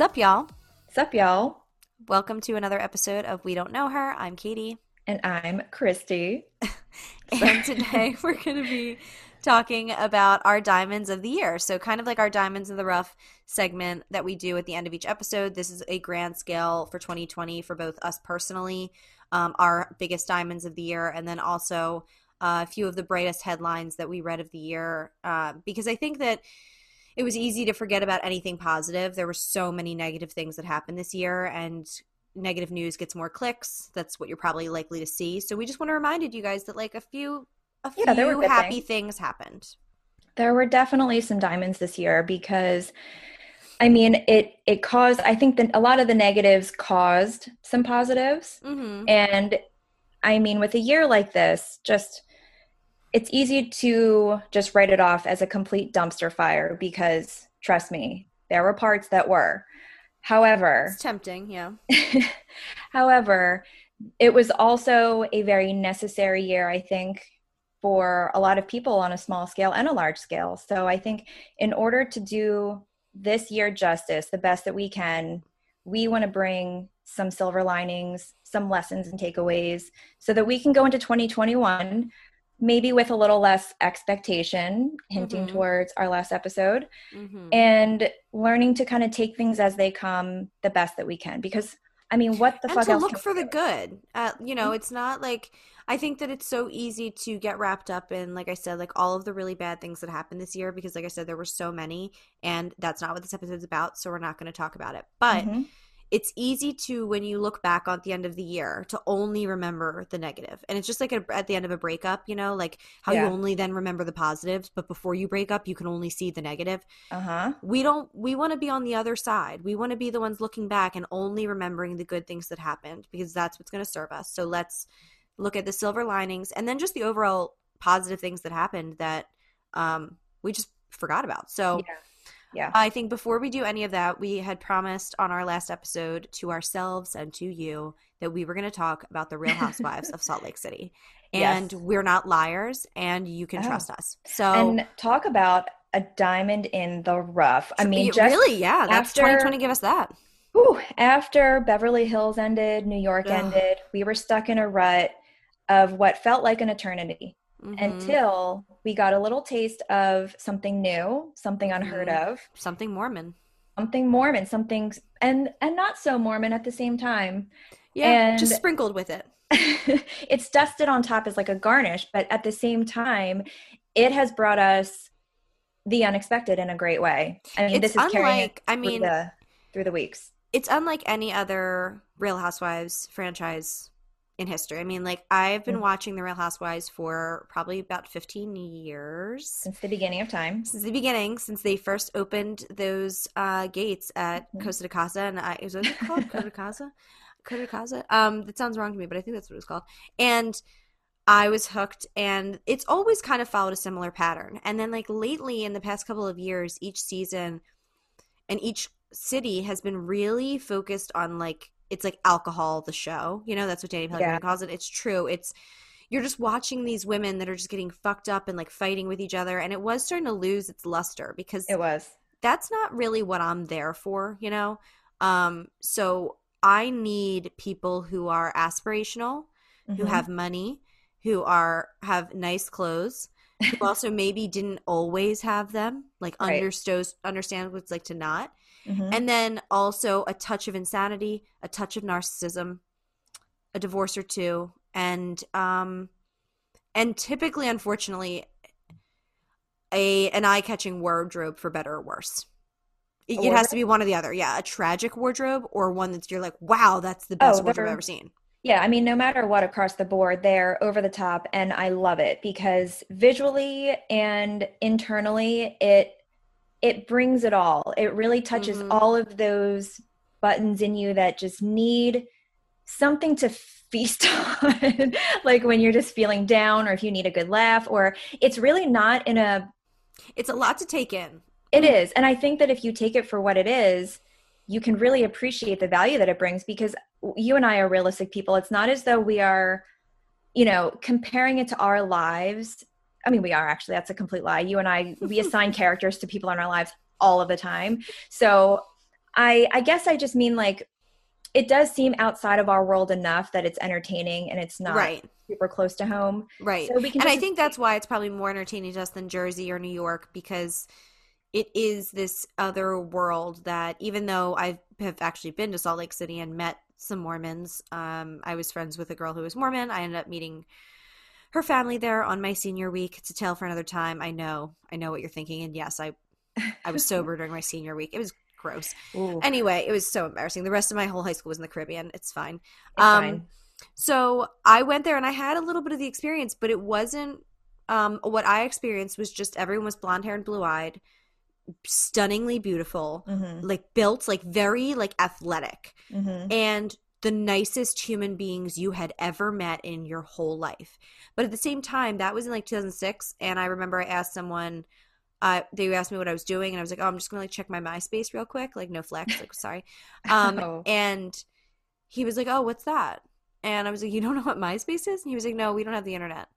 Sup, y'all? Sup, y'all? Welcome to another episode of We Don't Know Her. I'm Katie. And I'm Christy. and today we're going to be talking about our diamonds of the year. So, kind of like our diamonds of the rough segment that we do at the end of each episode. This is a grand scale for 2020 for both us personally, um, our biggest diamonds of the year, and then also uh, a few of the brightest headlines that we read of the year. Uh, because I think that it was easy to forget about anything positive. There were so many negative things that happened this year, and negative news gets more clicks. That's what you're probably likely to see. So we just want to remind you guys that like a few a Yeah, few happy things. things happened. There were definitely some diamonds this year because I mean it it caused I think that a lot of the negatives caused some positives. Mm-hmm. And I mean with a year like this, just it's easy to just write it off as a complete dumpster fire because trust me, there were parts that were. However, It's tempting, yeah. However, it was also a very necessary year, I think, for a lot of people on a small scale and a large scale. So I think in order to do this year justice the best that we can, we want to bring some silver linings, some lessons and takeaways so that we can go into 2021 maybe with a little less expectation, hinting Mhm. towards our last episode Mm-hmm. and learning to kind of take things as they come the best that we can because i mean what the and fuck to else look for the good. Uh, you know, Mhm. it's not like I think that it's so easy to get wrapped up in, like I said, like all of the really bad things that happened this year because, like I said, there were so many, and that's not what this episode's about. So we're not going to talk about it. But Mhm. It's easy to when you look back on the end of the year to only remember the negative. And it's just like a, at the end of a breakup you know like how Yeah. you only then remember the positives but before you break up you can only see the negative. Uh-huh. We don't we want to be on the other side. We want to be the ones looking back and only remembering the good things that happened because that's what's going to serve us. So let's look at the silver linings and then just the overall positive things that happened that um, we just forgot about. So yeah yeah I think before we do any of that, we had promised on our last episode to ourselves and to you that we were going to talk about the Real Housewives of Salt Lake City. And Yes. we're not liars and you can Oh. trust us. So, and talk about a diamond in the rough i mean just really, yeah, that's after- 2020 give us that. whew, after beverly hills ended new york Ugh. ended we were stuck in a rut of what felt like an eternity Mhm. until we got a little taste of something new something unheard Mhm. of Something Mormon. something mormon something and and not so mormon at the same time Yeah, just sprinkled with it. it's dusted on top as like a garnish, but at the same time, it has brought us the unexpected in a great way. I mean, It's this is carrying unlike, it I through mean, the through the weeks. it's unlike any other Real Housewives franchise in history. I mean, like I've been Mhm. watching the Real Housewives for probably about 15 years. Since the beginning of time. since the beginning, since they first opened those uh, gates at Mhm. Costa de Casa, and I is it called Costa de Casa, Costa de Casa. Um, that sounds wrong to me, but I think that's what it was called. And I was hooked, and it's always kind of followed a similar pattern. And then, like lately, in the past couple of years, each season and each city has been really focused on like it's like alcohol, the show. You know, that's what Danny Pellegrino Yeah. calls it. It's true. It's you're just watching these women that are just getting fucked up and like fighting with each other and it was starting to lose its luster because It was. that's not really what I'm there for, you know? Um so I need people who are aspirational, who Mhm. have money, who are have nice clothes, who also maybe didn't always have them, like Right. understood understand what it's like to not. Mhm. And then also a touch of insanity, a touch of narcissism, a divorce or two, and um and typically unfortunately a an eye-catching wardrobe for better or worse. It, it has to be one or the other. Yeah, a tragic wardrobe or one that's you're like, "Wow, that's the best Oh, wardrobe I've ever seen." Yeah, I mean, no matter what across the board, they're over the top, and I love it because visually and internally, it it brings it all. It really touches Mhm. all of those buttons in you that just need something to feast on, like when you're just feeling down, or if you need a good laugh, or it's really not in a. It's a lot to take in. It is, and I think that if you take it for what it is, you can really appreciate the value that it brings because you and I are realistic people. It's not as though we are, you know, comparing it to our lives. I mean, we are actually, that's a complete lie. You and I, we assign characters to people in our lives all of the time. So I I guess I just mean like it does seem outside of our world enough that it's entertaining and it's not Right. super close to home. Right. So we can and I think that's why it's probably more entertaining to us than Jersey or New York because it is this other world that even though I have actually been to Salt Lake City and met some Mormons, um, I was friends with a girl who was Mormon. I ended up meeting her family there on my senior week. It's a tale for another time. I know, I know what you're thinking, and yes, I, I was sober during my senior week. It was gross. Ooh, Anyway, it was so embarrassing. The rest of my whole high school was in the Caribbean. It's fine. it's um, fine. So I went there and I had a little bit of the experience, but it wasn't um, what I experienced was just everyone was blonde hair and blue eyed, stunningly beautiful, Mhm, like built, like very like athletic, mhm. and the nicest human beings you had ever met in your whole life. But at the same time, that was in like 2006, and I remember I asked someone. Uh, they asked me what I was doing, and I was like, "Oh, I'm just gonna like check my MySpace real quick, like no flex, like sorry." Um, Oh. and he was like, "Oh, what's that?" And I was like, "You don't know what MySpace is?" And he was like, "No, we don't have the internet."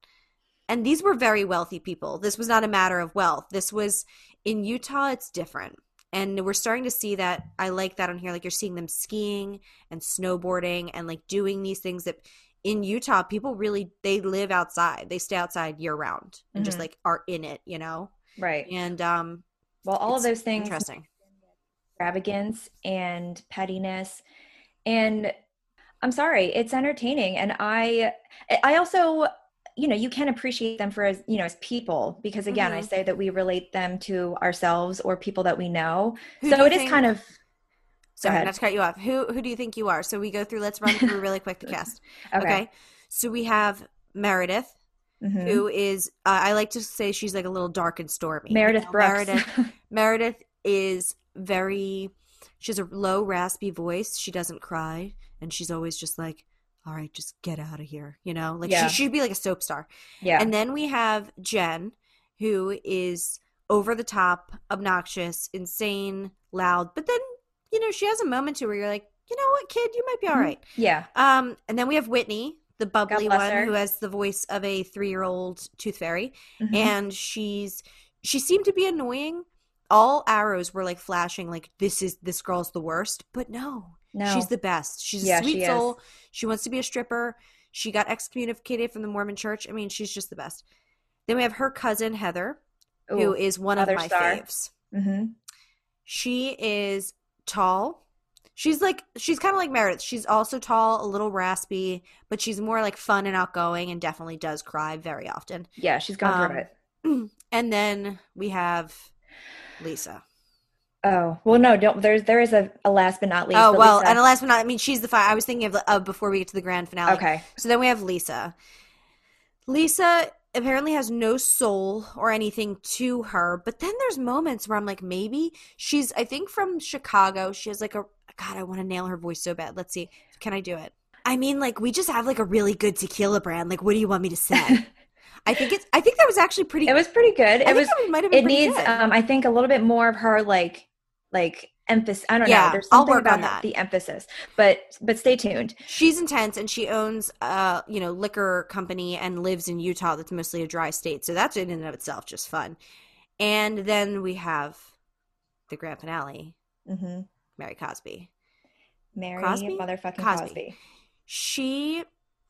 And these were very wealthy people. This was not a matter of wealth. This was in Utah. It's different, and we're starting to see that. I like that on here. Like you're seeing them skiing and snowboarding and like doing these things that in Utah people really they live outside. They stay outside year round and just Mhm. like are in it, you know. right. And um, Well, all of those things interesting. extravagance and pettiness and i'm sorry it's entertaining and i i also you know you can appreciate them for as you know as people because again i Mhm. say that we relate them to ourselves or people that we know Who so you it is think- kind of Sorry, not to cut you off. Who who do you think you are? So we go through. Let's run through really quick the cast. okay, Okay. So we have Meredith, Mhm. who is uh, I like to say she's like a little dark and stormy. you meredith know? brooks Meredith Meredith is very. She has a low raspy voice. She doesn't cry, and she's always just like, "All right, just get out of here," you know. Like Yeah. she she'd be like a soap star. yeah And then we have Jen, who is over the top, obnoxious, insane, loud. But then, you know, she has a moment to where you're like, you know what, kid, you might be all Mhm. yeah Um, and then we have Whitney, the bubbly one her. who has the voice of a three year old tooth fairy. Mhm. And she's she seemed to be annoying. All arrows were like flashing, like this is this girl's the worst. But no, no She's the best. She's a sweet she is. soul. She wants to be a stripper. She got excommunicated from the Mormon church. I mean, she's just the best. Then we have her cousin Heather, who Ooh, is one of my star. faves. mhm. She is tall. She's like she's kind of like Meredith. She's also tall, a little raspy, but she's more like fun and outgoing and definitely does cry very often. yeah she's gone Um, through it And then we have Lisa. Oh well no don't there's there is a, a last but not least oh well, Lisa- and last but not, I mean, she's the fi I was thinking of uh, before we get to the grand finale. okay So then we have Lisa. Lisa apparently has no soul or anything to her, but then there's moments where I'm like, maybe she's, I think from Chicago, she has like a, God, I want to nail her voice so bad. Let's see. Can I do it? I mean, like, we just have like a really good tequila brand. Like, what do you want me to say? I think it's, I think that was actually pretty, good. it was pretty good I it was that might have been it needs good. um i think a little bit more of her like like emphasis i don't Yeah, know there's I'll something work about on that. the emphasis but but stay tuned She's intense and she owns uh, you know, liquor company and lives in Utah that's mostly a dry state. So that's in and of itself just fun. And then we have the grand finale, hmm Mary Cosby. mary Crosby? motherfucking Cosby. cosby, She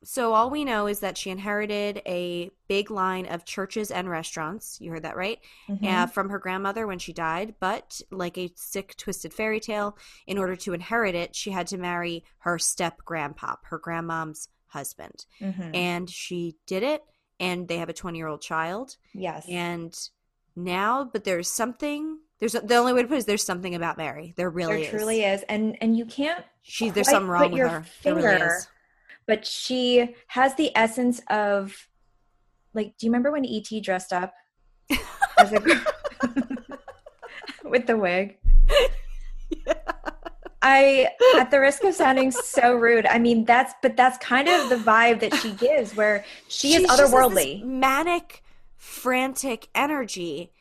so all we know is that she inherited a big line of churches and restaurants. You heard that right? Mhm. uh, from her grandmother when she died. But like a sick, twisted fairy tale, in order to inherit it, she had to marry her step grandpop, her grandmom's husband. Mhm. And she did it, and they have a 20 year old child. yes And now, but there's something. There's the only way to put it is there's something about Mary. There really there truly is and and you can't She there's something wrong with her. There really is. But she has the essence of like do you remember when et dressed up as a girl with the wig? I at the risk of sounding so rude i mean that's but that's kind of the vibe that she gives where she is She this otherworldly. manic, frantic energy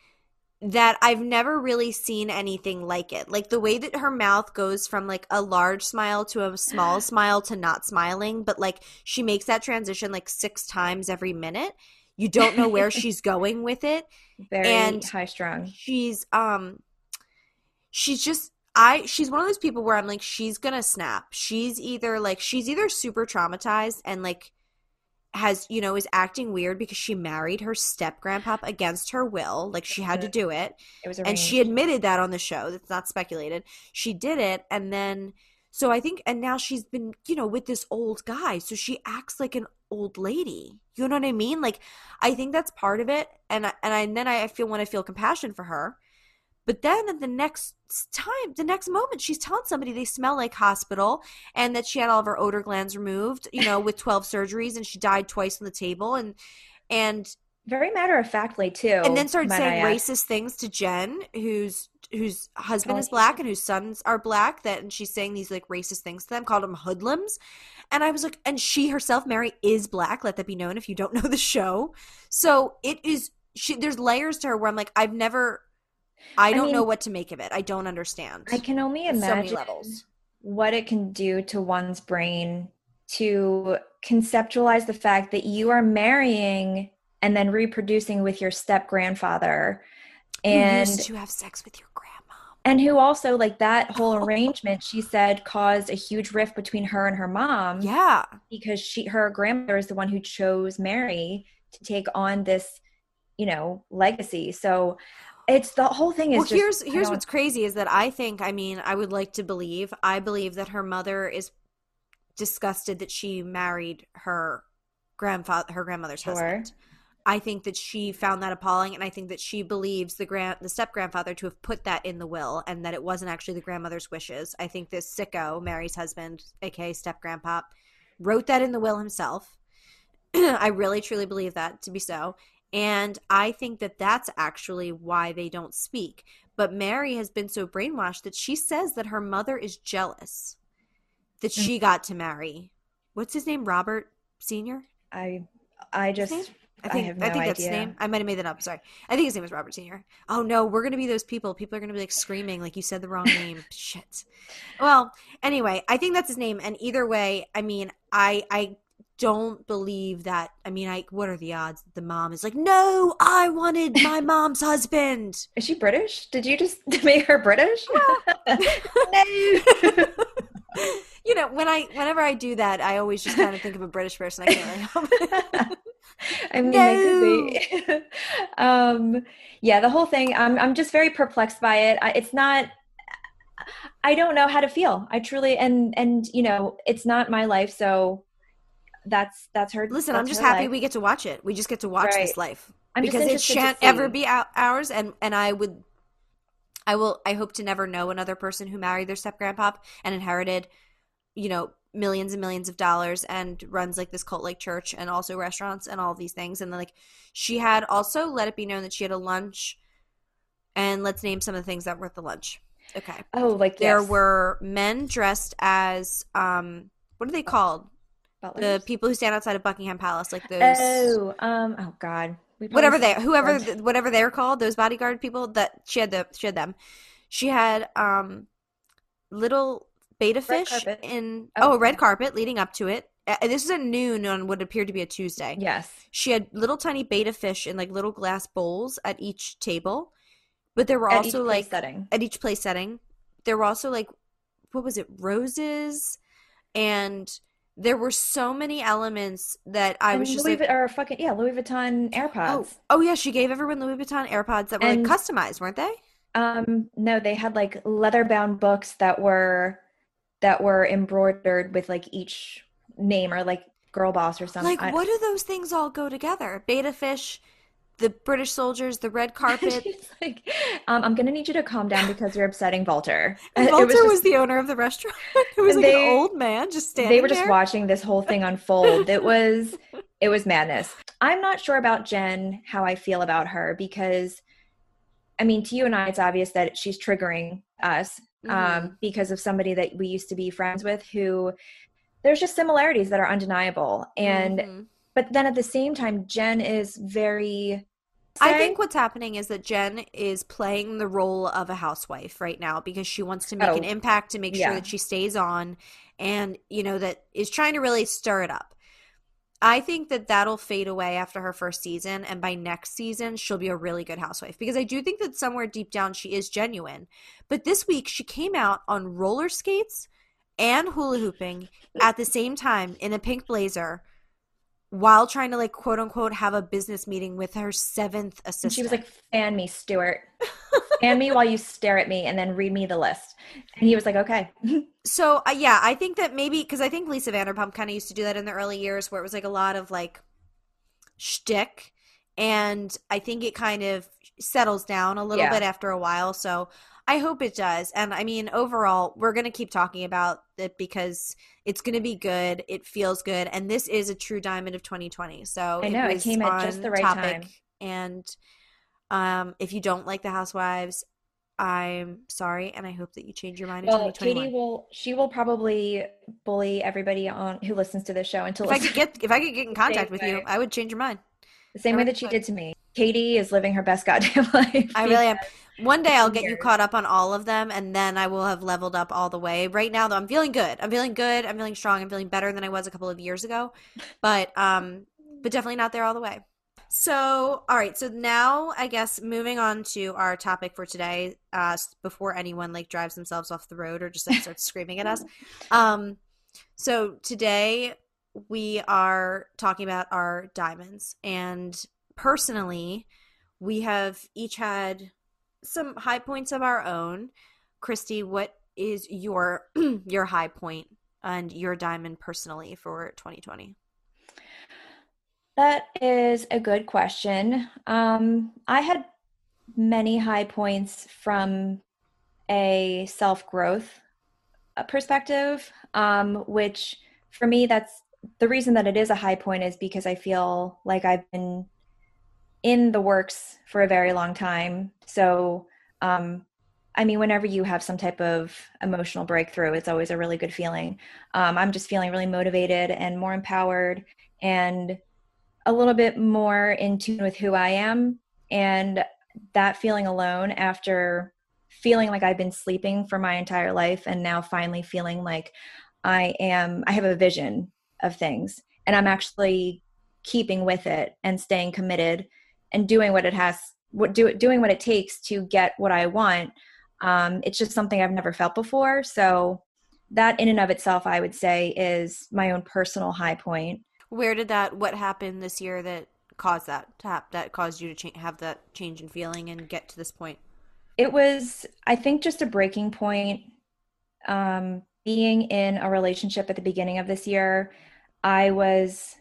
that I've never really seen anything like it. Like the way that her mouth goes from like a large smile to a small smile to not smiling, but like she makes that transition like six times every minute. You don't know where she's going with it. very and- high strung She's um she's just I she's one of those people where I'm like she's gonna snap. She's either like she's either super traumatized and like has you know is acting weird because she married her step grandpop against her will. Like she had to do it. It was and she admitted that on the show. That's not speculated. She did it. And then so i think and now she's been you know with this old guy. So she acts like an old lady. You know what i mean? Like i think that's part of it. And I, and, I, and then I feel when i feel compassion for her but then at the next time, the next moment, she's telling somebody they smell like hospital and that she had all of her odor glands removed, you know, with 12 surgeries and she died twice on the table and and very matter of factly too. And then started saying racist things to Jen, whose whose husband oh, is black and whose sons are black. That and she's saying these like racist things to them, called them hoodlums. And I was like, and she herself, Mary, is black. Let that be known if you don't know the show. So it is. She there's layers to her where I'm like, I've never I don't mean, know what to make of it. I don't understand. I can only imagine so what it can do to one's brain to conceptualize the fact that you are marrying and then reproducing with your step grandfather and who to have sex with your grandma and who also like that whole arrangement she said caused a huge rift between her and her mom yeah because she her grandmother is the one who chose mary to take on this you know legacy so it's the whole thing is well just, here's here's what's crazy is that i think i mean i would like to believe i believe that her mother is disgusted that she married her grandfather her grandmother's sure. husband i think that she found that appalling and i think that she believes the grand the step grandfather to have put that in the will and that it wasn't actually the grandmother's wishes i think this sicko mary's husband aka step grandpa wrote that in the will himself I really truly believe that to be so. And I think that that's actually why they don't speak. But Mary has been so brainwashed that she says that her mother is jealous that mm. she got to marry. What's his name? Robert Senior. I I just I think I, no I think idea. that's his name. I might have made that up. Sorry. I think his name was Robert Senior. Oh no, we're gonna be those people. People are gonna be like screaming like you said the wrong name. Shit. Well, anyway, I think that's his name. And either way, I mean, I I don't believe that. I mean, like, what are the odds that the mom is like, no, I wanted my mom's husband? Is she British? Did you just make her British? no. you know, when I whenever I do that, I always just kind of think of a British person. I can't really help. I mean, no. um, yeah, the whole thing. I'm I'm just very perplexed by it. I, it's not. I don't know how to feel. I truly and and you know, it's not my life, so that's that's her. Listen, that's I'm just happy life. we get to watch it. We just get to watch right. this life I'm because it shan't ever be ours. And and I would, I will. I hope to never know another person who married their step grandpa and inherited, you know, millions and millions of dollars and runs like this cult like church and also restaurants and all these things. And then like she had also let it be known that she had a lunch. And let's name some of the things that were at the lunch. Okay. Oh, like there yes. were men dressed as um what are they called? Butlers? The people who stand outside of Buckingham Palace, like those. Oh, um, oh God. Whatever they, whoever, whatever they were called, those bodyguard people. That she had the, she had them. She had um, little betta fish in oh, oh, a red carpet leading up to it. Uh, this is at noon on what appeared to be a Tuesday. Yes. She had little tiny betta fish in like little glass bowls at each table, but there were at also like setting. at each place setting. There were also like what was it, roses and there were so many elements that I and was just Louis like, or fucking yeah, Louis Vuitton AirPods. Oh, oh yeah, she gave everyone Louis Vuitton AirPods that were and, like customized, weren't they? Um, no, they had like leather bound books that were that were embroidered with like each name or like girl boss or something. Like, what do those things all go together? Betta fish, the British soldiers, the red carpet. like, um, I'm gonna need you to calm down because you're upsetting Walter. And Walter was, just, was, the owner of the restaurant. it was like they, an old man just standing. They were just there. watching this whole thing unfold. it was, it was madness. I'm not sure about Jen how I feel about her because, I mean, to you and I, it's obvious that she's triggering us um, mm-hmm. um, because of somebody that we used to be friends with who. There's just similarities that are undeniable, and. Mm-hmm but then at the same time jen is very I think what's happening is that Jen is playing the role of a housewife right now because she wants to make oh, an impact to make sure that she stays on and, you know, that is trying to really stir it up. I think that that'll fade away after her first season, and by next season, she'll be a really good housewife because I do think that somewhere deep down she is genuine. But this week, she came out on roller skates and hula hooping at the same time in a pink blazer while trying to like quote unquote have a business meeting with her seventh assistant. And she was like, "Fan me, Stuart. Fan me while you stare at me, and then read me the list." And he was like, "Okay." so uh, yeah, I think that maybe because I think Lisa Vanderpump kind of used to do that in the early years, where it was like a lot of like shtick, and I think it kind of settles down a little yeah. bit after a while. So I hope it does. And I mean, overall, we're going to keep talking about it because it's going to be good. It feels good. And this is a true diamond of 2020. So I know it, it came at just the right topic. time. And um, if you don't like the Housewives, I'm sorry, and I hope that you change your mind. Well, Katie will. She will probably bully everybody on who listens to this show until. If I could get, if I could get in contact with you, I would change your mind. The same way that she did to me. Katie is living her best goddamn life. I really am. One day I'll get you caught up on all of them and then I will have leveled up all the way. Right now though, I'm feeling good. I'm feeling good. I'm feeling strong. I'm feeling better than I was a couple of years ago. But um but definitely not there all the way. So, all right. So now, I guess moving on to our topic for today, uh, before anyone like drives themselves off the road or just like starts screaming at us. Um, so today we are talking about our diamonds, and personally, we have each had some high points of our own. Christy, what is your your high point and your diamond personally for 2020? That is a good question. Um, I had many high points from a self growth uh, perspective, um, which for me, that's the reason that it is a high point is because I feel like I've been in the works for a very long time. So, um, I mean, whenever you have some type of emotional breakthrough, it's always a really good feeling. Um, I'm just feeling really motivated and more empowered and a little bit more in tune with who I am. And that feeling alone after feeling like I've been sleeping for my entire life and now finally feeling like I am, I have a vision of things and I'm actually keeping with it and staying committed and doing what it has what do doing what it takes to get what I want. Um, it's just something I've never felt before. So that in and of itself, I would say, is my own personal high point. Where did that? What happened this year that caused that tap that caused you to cha- have that change in feeling and get to this point? It was, I think, just a breaking point. Um, being in a relationship at the beginning of this year, I was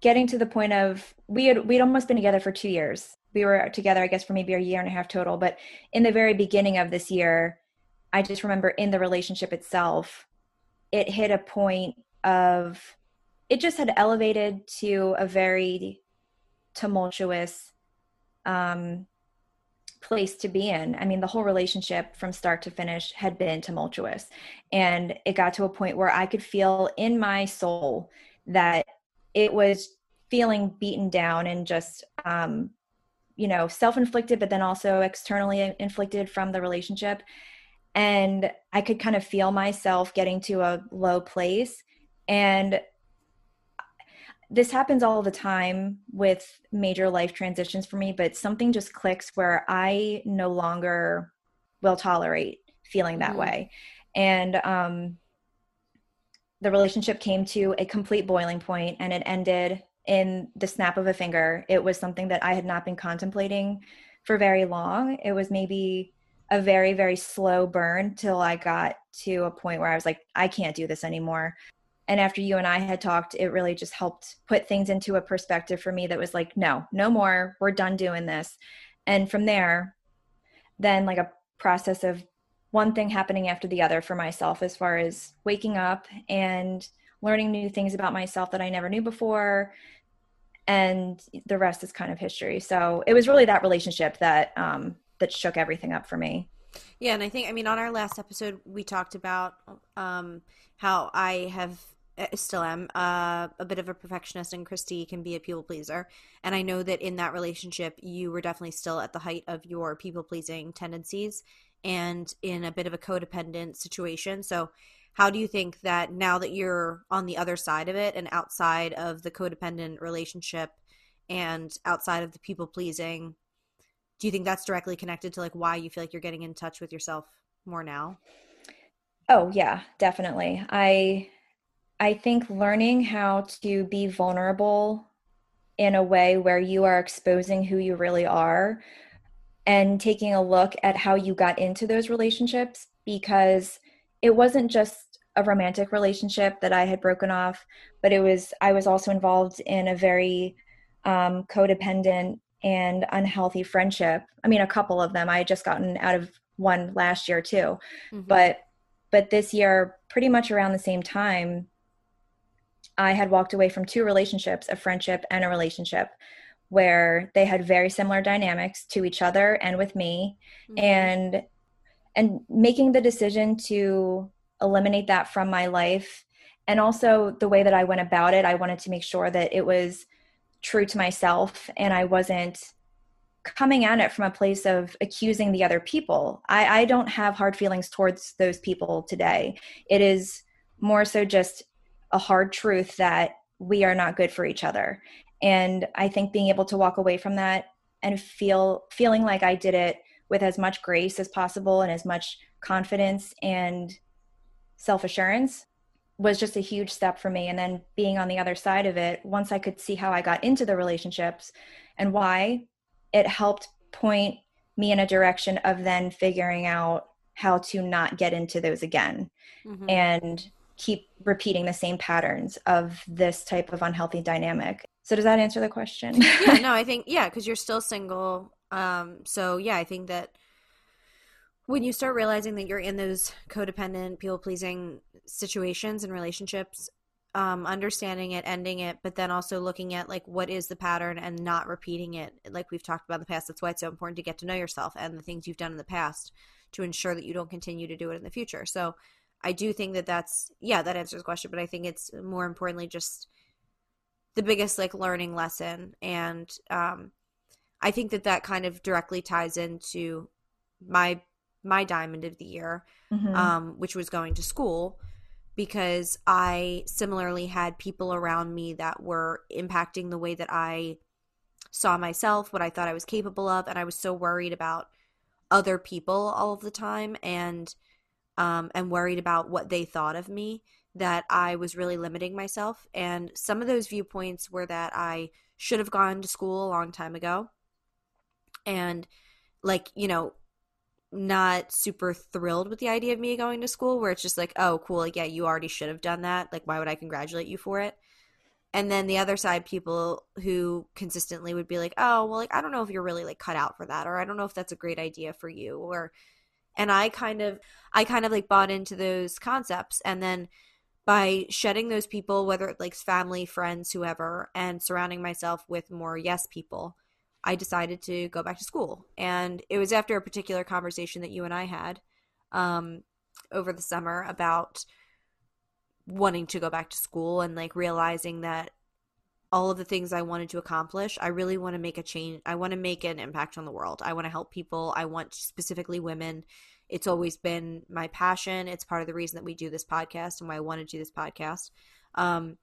getting to the point of we had we'd almost been together for two years we were together i guess for maybe a year and a half total but in the very beginning of this year i just remember in the relationship itself it hit a point of it just had elevated to a very tumultuous um, place to be in. I mean, the whole relationship from start to finish had been tumultuous. And it got to a point where I could feel in my soul that it was feeling beaten down and just um, you know self-inflicted but then also externally inflicted from the relationship. And i could kind of feel myself getting to a low place. And this happens all the time with major life transitions for me but something just clicks where i no longer will tolerate feeling that mm-hmm. way. And um the relationship came to a complete boiling point and it ended in the snap of a finger. It was something that I had not been contemplating for very long. It was maybe a very, very slow burn till I got to a point where I was like, I can't do this anymore. And after you and I had talked, it really just helped put things into a perspective for me that was like, no, no more. We're done doing this. And from there, then like a process of one thing happening after the other for myself as far as waking up and learning new things about myself that I never knew before. And the rest is kind of history. So it was really that relationship that um, that shook everything up for me. Yeah, and I think I mean on our last episode we talked about um, how I have uh, still am uh, a bit of a perfectionist and Christy can be a people pleaser. And I know that in that relationship you were definitely still at the height of your people pleasing tendencies and in a bit of a codependent situation. So how do you think that now that you're on the other side of it and outside of the codependent relationship and outside of the people pleasing do you think that's directly connected to like why you feel like you're getting in touch with yourself more now oh yeah definitely i i think learning how to be vulnerable in a way where you are exposing who you really are and taking a look at how you got into those relationships because it wasn't just a romantic relationship that I had broken off, but it was I was also involved in a very um, codependent and unhealthy friendship. I mean, a couple of them. I had just gotten out of one last year too, mm-hmm. but but this year, pretty much around the same time, I had walked away from two relationships, a friendship and a relationship, where they had very similar dynamics to each other and with me, mm-hmm. and and making the decision to eliminate that from my life and also the way that I went about it, I wanted to make sure that it was true to myself and I wasn't coming at it from a place of accusing the other people. I, I don't have hard feelings towards those people today. It is more so just a hard truth that we are not good for each other. And I think being able to walk away from that and feel feeling like I did it with as much grace as possible and as much confidence and self assurance was just a huge step for me. And then being on the other side of it, once I could see how I got into the relationships and why, it helped point me in a direction of then figuring out how to not get into those again mm-hmm. and keep repeating the same patterns of this type of unhealthy dynamic. So does that answer the question? yeah, no, I think yeah, because you're still single. Um, so yeah, I think that when you start realizing that you're in those codependent, people pleasing situations and relationships, um, understanding it, ending it, but then also looking at like what is the pattern and not repeating it. Like we've talked about in the past, that's why it's so important to get to know yourself and the things you've done in the past to ensure that you don't continue to do it in the future. So I do think that that's yeah, that answers the question, but I think it's more importantly just the biggest like learning lesson and um, I think that that kind of directly ties into my my diamond of the year, mm-hmm. um, which was going to school, because I similarly had people around me that were impacting the way that I saw myself, what I thought I was capable of, and I was so worried about other people all of the time and um, and worried about what they thought of me that I was really limiting myself. And some of those viewpoints were that I should have gone to school a long time ago. And like, you know, not super thrilled with the idea of me going to school where it's just like oh cool like yeah you already should have done that like why would i congratulate you for it and then the other side people who consistently would be like oh well like i don't know if you're really like cut out for that or i don't know if that's a great idea for you or and i kind of i kind of like bought into those concepts and then by shedding those people whether it like family friends whoever and surrounding myself with more yes people I decided to go back to school. And it was after a particular conversation that you and I had um, over the summer about wanting to go back to school and like realizing that all of the things I wanted to accomplish, I really want to make a change. I want to make an impact on the world. I want to help people. I want specifically women. It's always been my passion. It's part of the reason that we do this podcast and why I want to do this podcast. Um,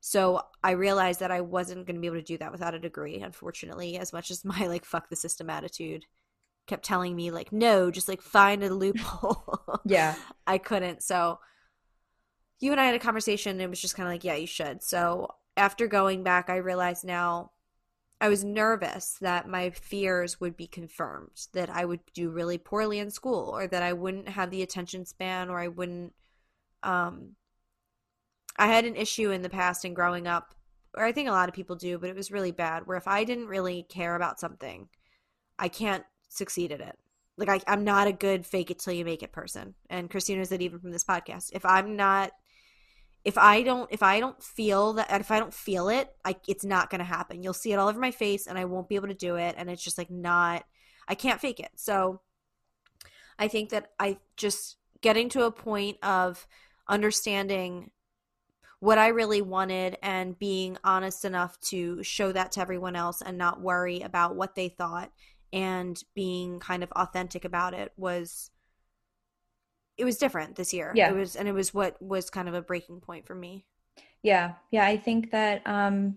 so I realized that I wasn't going to be able to do that without a degree, unfortunately, as much as my like fuck the system attitude kept telling me like no, just like find a loophole. yeah. I couldn't. So you and I had a conversation and it was just kind of like yeah, you should. So after going back, I realized now I was nervous that my fears would be confirmed, that I would do really poorly in school or that I wouldn't have the attention span or I wouldn't um I had an issue in the past and growing up, or I think a lot of people do, but it was really bad, where if I didn't really care about something, I can't succeed at it. Like I, I'm not a good fake it till you make it person. And Christina knows that even from this podcast. If I'm not if I don't if I don't feel that if I don't feel it, I it's not gonna happen. You'll see it all over my face and I won't be able to do it and it's just like not I can't fake it. So I think that I just getting to a point of understanding what I really wanted and being honest enough to show that to everyone else and not worry about what they thought and being kind of authentic about it was it was different this year. Yeah. It was and it was what was kind of a breaking point for me. Yeah. Yeah, I think that um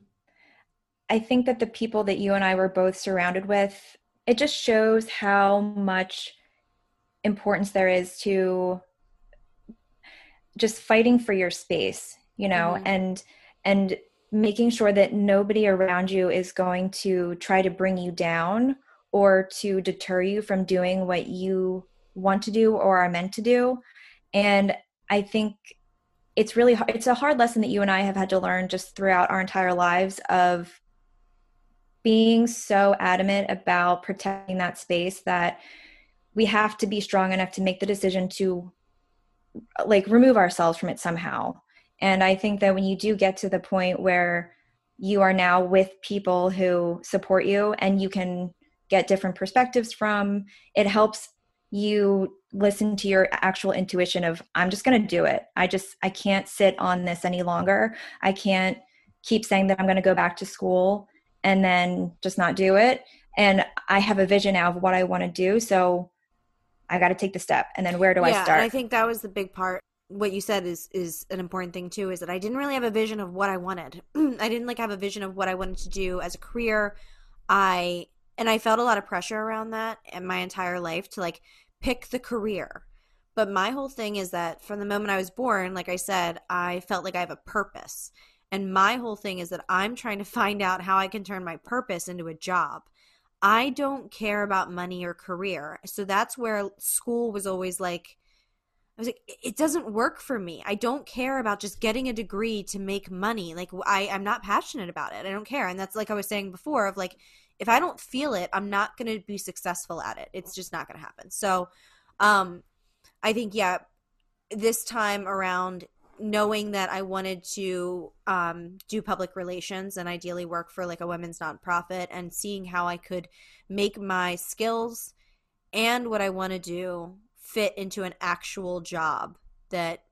I think that the people that you and I were both surrounded with, it just shows how much importance there is to just fighting for your space, you know, mm-hmm. and and making sure that nobody around you is going to try to bring you down or to deter you from doing what you want to do or are meant to do. And I think it's really hard. It's a hard lesson that you and I have had to learn just throughout our entire lives of being so adamant about protecting that space that we have to be strong enough to make the decision to like remove ourselves from it somehow. And I think that when you do get to the point where you are now with people who support you and you can get different perspectives from, it helps you listen to your actual intuition of i'm just going to do it. I just i can't sit on this any longer. I can't keep saying that i'm going to go back to school and then just not do it. And i have a vision now of what i want to do so i got to take the step. And then where do yeah, i start? i think that was the big part. What you said is is an important thing too is that i didn't really have a vision of what i wanted. I didn't like have a vision of what i wanted to do as a career. I and i felt a lot of pressure around that in my entire life to like pick the career. But my whole thing is that from the moment I was born, like I said, I felt like I have a purpose. And my whole thing is that I'm trying to find out how I can turn my purpose into a job. I don't care about money or career. So that's where school was always like, I was like, it doesn't work for me. I don't care about just getting a degree to make money. Like I, I'm not passionate about it. I don't care. And that's like I was saying before of like, if I don't feel it, I'm not going to be successful at it. It's just not going to happen. So, um, I think, yeah, this time around, knowing that I wanted to um, do public relations and ideally work for like a women's nonprofit and seeing how I could make my skills and what I want to do fit into an actual job that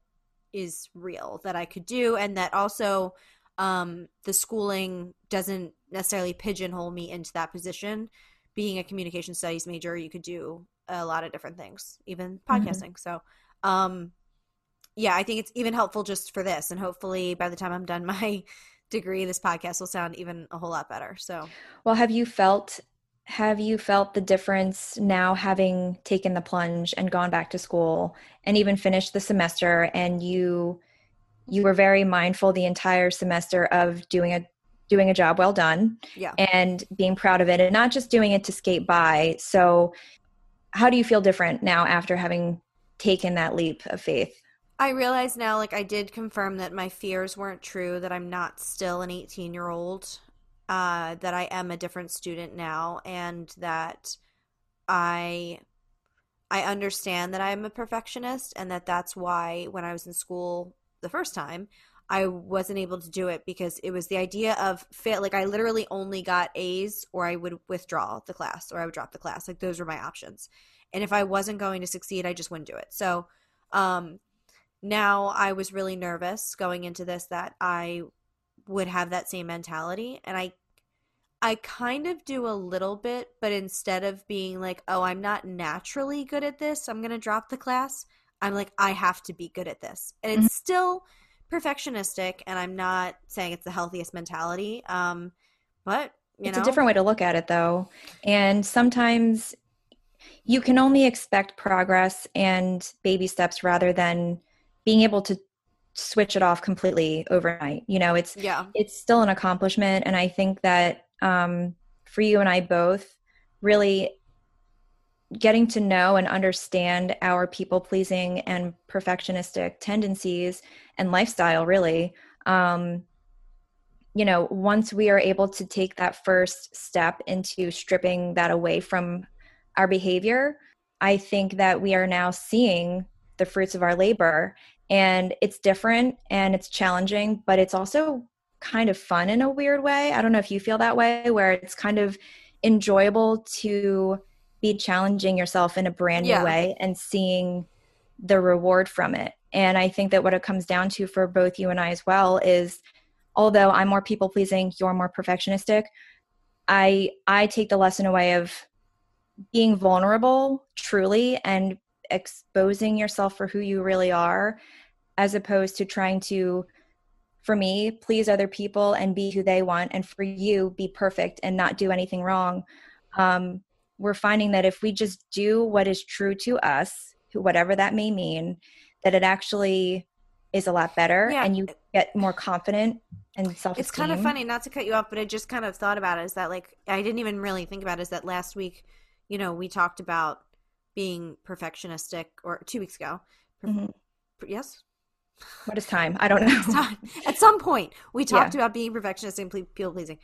is real that I could do and that also um, the schooling doesn't necessarily pigeonhole me into that position. Being a communication studies major, you could do a lot of different things, even mm-hmm. podcasting. Mm-hmm. So, um, yeah, I think it's even helpful just for this. And hopefully by the time I'm done my degree, this podcast will sound even a whole lot better. So, well, have you felt have you felt the difference now having taken the plunge and gone back to school and even finished the semester and you you were very mindful the entire semester of doing a doing a job well done yeah. and being proud of it and not just doing it to skate by so how do you feel different now after having taken that leap of faith i realize now like i did confirm that my fears weren't true that i'm not still an 18 year old uh, that i am a different student now and that i i understand that i'm a perfectionist and that that's why when i was in school the first time, I wasn't able to do it because it was the idea of fail. Like I literally only got A's, or I would withdraw the class, or I would drop the class. Like those were my options. And if I wasn't going to succeed, I just wouldn't do it. So um, now I was really nervous going into this that I would have that same mentality, and I I kind of do a little bit, but instead of being like, oh, I'm not naturally good at this, I'm going to drop the class. I'm like, I have to be good at this. And it's mm-hmm. still perfectionistic, and I'm not saying it's the healthiest mentality. Um, but it's know. a different way to look at it, though. And sometimes you can only expect progress and baby steps rather than being able to switch it off completely overnight. You know, it's yeah, it's still an accomplishment, and I think that um, for you and I both, really getting to know and understand our people pleasing and perfectionistic tendencies and lifestyle really um, you know once we are able to take that first step into stripping that away from our behavior i think that we are now seeing the fruits of our labor. And it's different and it's challenging but it's also kind of fun in a weird way. I don't know if you feel that way where it's kind of enjoyable to be challenging yourself in a brand new yeah. way and seeing the reward from it. And I think that what it comes down to for both you and I as well is although I'm more people pleasing, you're more perfectionistic, I I take the lesson away of being vulnerable truly and exposing yourself for who you really are as opposed to trying to for me please other people and be who they want and for you be perfect and not do anything wrong um, we're finding that if we just do what is true to us whatever that may mean that it actually is a lot better yeah. and you get more confident and self It's kind of funny not to cut you off, but I just kind of thought about it is that like I didn't even really think about it, is that last week, you know, we talked about being perfectionistic or 2 weeks ago. Mm-hmm. Yes? What is time? I don't know. At some point, we talked yeah. about being perfectionist and people pleasing.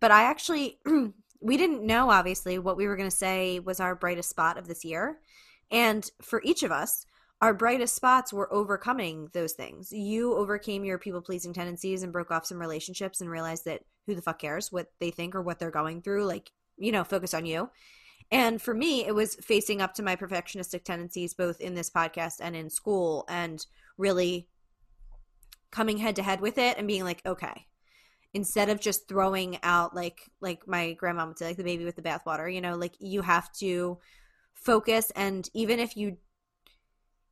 But I actually we didn't know obviously what we were going to say was our brightest spot of this year. And for each of us, our brightest spots were overcoming those things. You overcame your people pleasing tendencies and broke off some relationships and realized that who the fuck cares what they think or what they're going through? Like, you know, focus on you. And for me, it was facing up to my perfectionistic tendencies, both in this podcast and in school, and really coming head to head with it and being like, okay, instead of just throwing out like like my grandma would say, like the baby with the bathwater, you know, like you have to focus. And even if you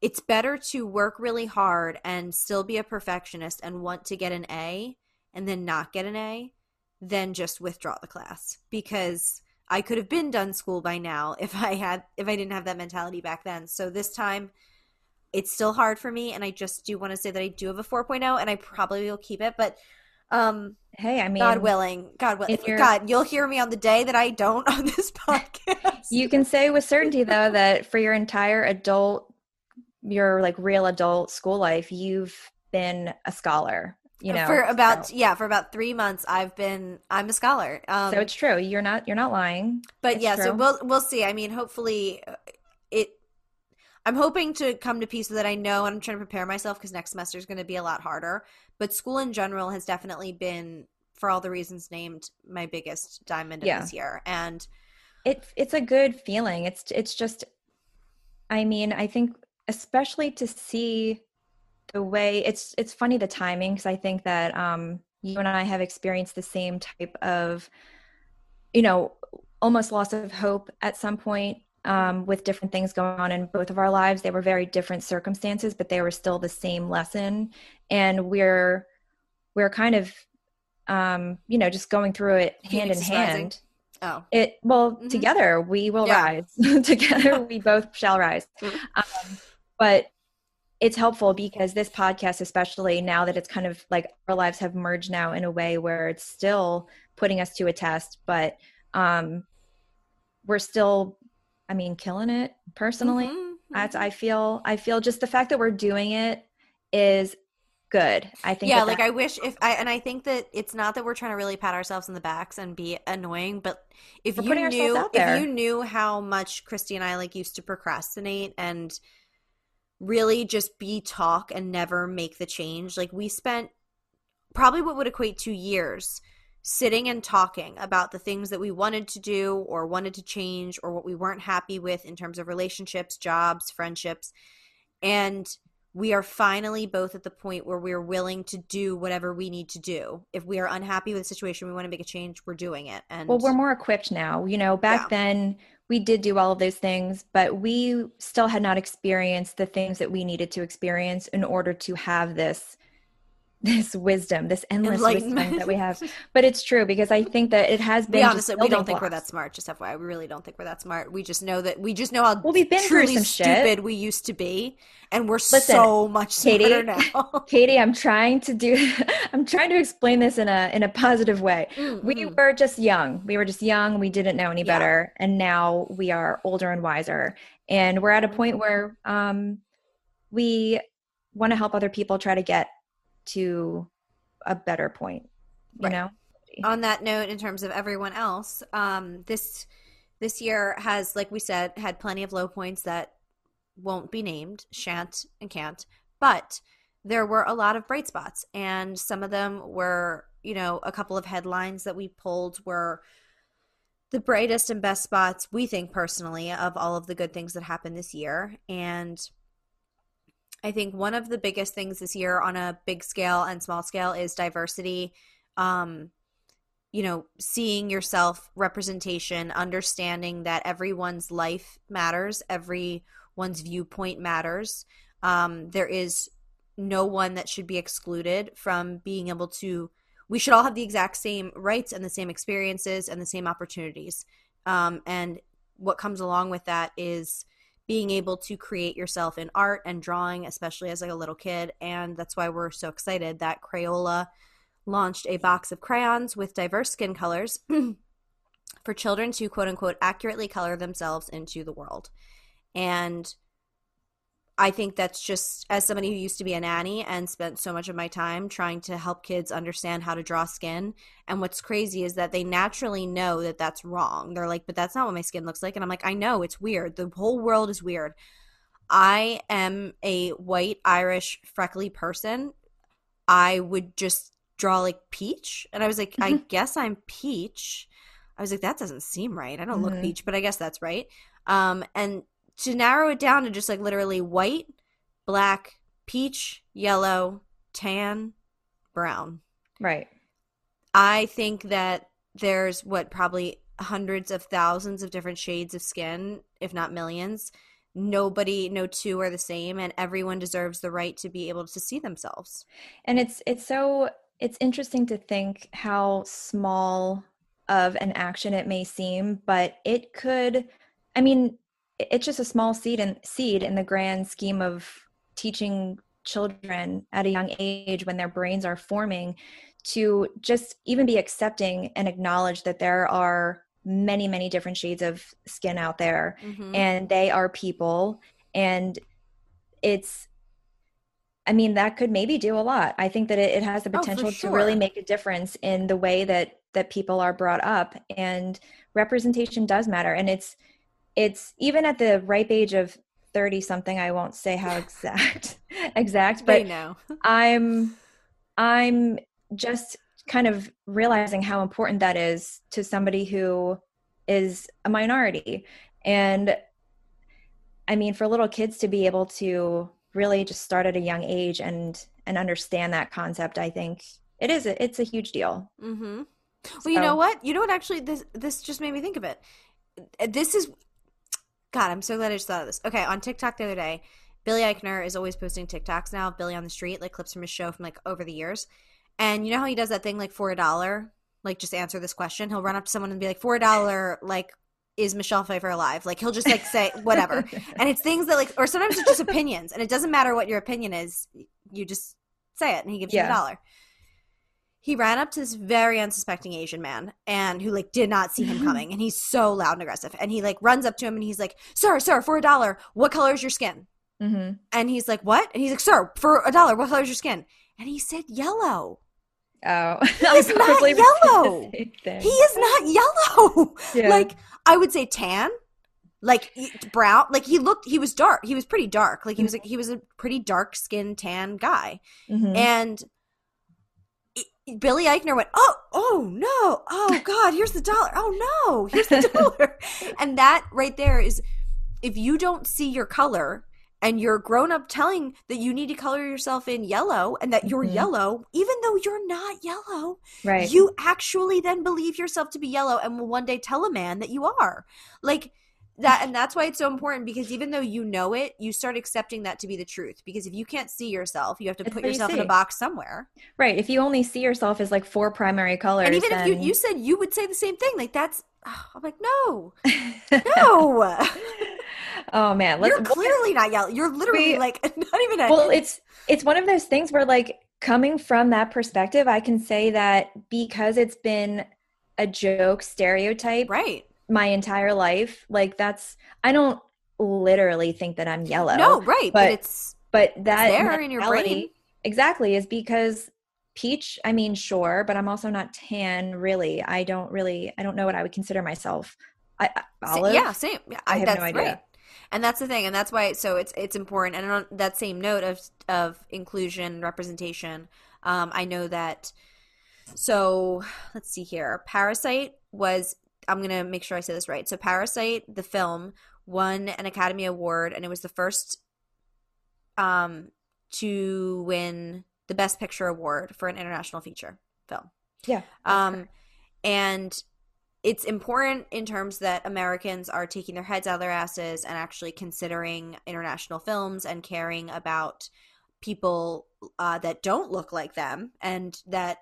it's better to work really hard and still be a perfectionist and want to get an A and then not get an A than just withdraw the class. Because I could have been done school by now if I had if I didn't have that mentality back then. So this time it's still hard for me. And I just do want to say that I do have a 4.0 and I probably will keep it. But um hey i mean god willing god willing god you'll hear me on the day that i don't on this podcast you can say with certainty though that for your entire adult your like real adult school life, you've been a scholar. You know, for about so. yeah, for about three months, I've been I'm a scholar. Um, so it's true. You're not you're not lying. But it's yeah, true. so we'll we'll see. I mean, hopefully, uh, it. I'm hoping to come to peace that I know, and I'm trying to prepare myself because next semester is going to be a lot harder. But school in general has definitely been, for all the reasons named, my biggest diamond of yeah. this year, and it's it's a good feeling. It's it's just, I mean, I think especially to see the way it's it's funny the timing because I think that um, you and I have experienced the same type of you know almost loss of hope at some point um, with different things going on in both of our lives. They were very different circumstances, but they were still the same lesson, and we're we're kind of um, you know just going through it hand in hand. Rising. Oh, it well mm-hmm. together we will yeah. rise. together we both shall rise. Mm-hmm. Um, but it's helpful because this podcast especially now that it's kind of like our lives have merged now in a way where it's still putting us to a test but um we're still i mean killing it personally mm-hmm, mm-hmm. i feel i feel just the fact that we're doing it is good i think yeah that like that- i wish if i and i think that it's not that we're trying to really pat ourselves in the backs and be annoying but if we're you knew if you knew how much christy and i like used to procrastinate and really just be talk and never make the change. Like we spent probably what would equate to years sitting and talking about the things that we wanted to do or wanted to change or what we weren't happy with in terms of relationships, jobs, friendships. And we are finally both at the point where we're willing to do whatever we need to do. If we are unhappy with the situation, we want to make a change, we're doing it. And well, we're more equipped now. You know, back yeah. then we did do all of those things, but we still had not experienced the things that we needed to experience in order to have this this wisdom, this endless wisdom that we have. But it's true because I think that it has been. We honestly, we don't think we're that smart. Just FYI, we really don't think we're that smart. We just know that we just know how well, we've been truly stupid shit. we used to be, and we're Listen, so much smarter Katie, now. Katie, I'm trying to do. I'm trying to explain this in a in a positive way. Mm-hmm. We were just young. We were just young. We didn't know any yeah. better, and now we are older and wiser, and we're at a point where um, we want to help other people try to get to a better point you right. know on that note in terms of everyone else um this this year has like we said had plenty of low points that won't be named shan't and can't but there were a lot of bright spots and some of them were you know a couple of headlines that we pulled were the brightest and best spots we think personally of all of the good things that happened this year and I think one of the biggest things this year on a big scale and small scale is diversity. Um, you know, seeing yourself representation, understanding that everyone's life matters, everyone's viewpoint matters. Um, there is no one that should be excluded from being able to. We should all have the exact same rights and the same experiences and the same opportunities. Um, and what comes along with that is being able to create yourself in art and drawing, especially as like a little kid. And that's why we're so excited that Crayola launched a box of crayons with diverse skin colors for children to quote unquote accurately color themselves into the world. And I think that's just as somebody who used to be a nanny and spent so much of my time trying to help kids understand how to draw skin. And what's crazy is that they naturally know that that's wrong. They're like, but that's not what my skin looks like. And I'm like, I know it's weird. The whole world is weird. I am a white Irish freckly person. I would just draw like peach. And I was like, I guess I'm peach. I was like, that doesn't seem right. I don't mm-hmm. look peach, but I guess that's right. Um, and to narrow it down to just like literally white, black, peach, yellow, tan, brown. Right. I think that there's what probably hundreds of thousands of different shades of skin, if not millions. Nobody, no two are the same, and everyone deserves the right to be able to see themselves. And it's it's so it's interesting to think how small of an action it may seem, but it could. I mean, it's just a small seed and seed in the grand scheme of teaching children at a young age when their brains are forming to just even be accepting and acknowledge that there are many many different shades of skin out there mm-hmm. and they are people and it's i mean that could maybe do a lot i think that it, it has the oh, potential oh, sure. to really make a difference in the way that that people are brought up and representation does matter and it's it's even at the ripe age of 30 something i won't say how exact exact but i'm i'm just kind of realizing how important that is to somebody who is a minority. And i mean for little kids to be able to really just start at a young age and and understand that concept i think it is a, it's a huge deal. Mm-hmm. well so, you know what? You know what? Actually this this just made me think of it. This is God, I'm so glad I just thought of this. Okay, on TikTok the other day, Billy Eichner is always posting TikToks now of Billy on the street, like clips from his show from like over the years. And you know how he does that thing like for a dollar? Like just answer this question. He'll run up to someone and be like, for a dollar, like is Michelle Pfeiffer alive? Like he'll just like say whatever. and it's things that like or sometimes it's just opinions. And it doesn't matter what your opinion is, you just say it and he gives yeah. you a dollar he ran up to this very unsuspecting Asian man and who like did not see him coming and he's so loud and aggressive and he like runs up to him and he's like sir sir for a dollar what color is your skin? Mm-hmm. and he's like what? And he's like sir for a dollar what color is your skin? And he said yellow. Oh. He is not yellow. he is not yellow. Yeah. like i would say tan like brown like he looked he was dark he was pretty dark like he was like he was a pretty dark skinned tan guy. Mm-hmm. and Billy Eichner went, oh, oh no, oh God, here's the dollar. Oh no, here's the dollar. and that right there is, if you don't see your color and you're grown up telling that you need to color yourself in yellow and that you're mm-hmm. yellow, even though you're not yellow, right? You actually then believe yourself to be yellow and will one day tell a man that you are. Like that and that's why it's so important because even though you know it you start accepting that to be the truth because if you can't see yourself you have to put yourself you in a box somewhere. Right if you only see yourself as like four primary colors and even then... if you you said you would say the same thing like that's oh, i'm like no. No. Oh man you're clearly not yelling you're literally we, like not even a, well it's it's one of those things where like coming from that perspective i can say that because it's been a joke stereotype right my entire life. Like that's I don't literally think that I'm yellow. No, right, but, but it's but that it's there in your brain exactly is because peach. I mean, sure, but I'm also not tan. Really, I don't really. I don't know what I would consider myself. I, olive. Yeah, same. Yeah, I, I have no idea. Right. And that's the thing, and that's why. So it's it's important. And on that same note of of inclusion representation, um, I know that. So let's see here. Parasite was I'm gonna make sure I say this right. So Parasite, the film, won an Academy Award, and it was the first um to win the Best Picture award for an international feature film. Yeah. Um, and it's important in terms that Americans are taking their heads out of their asses and actually considering international films and caring about people uh, that don't look like them and that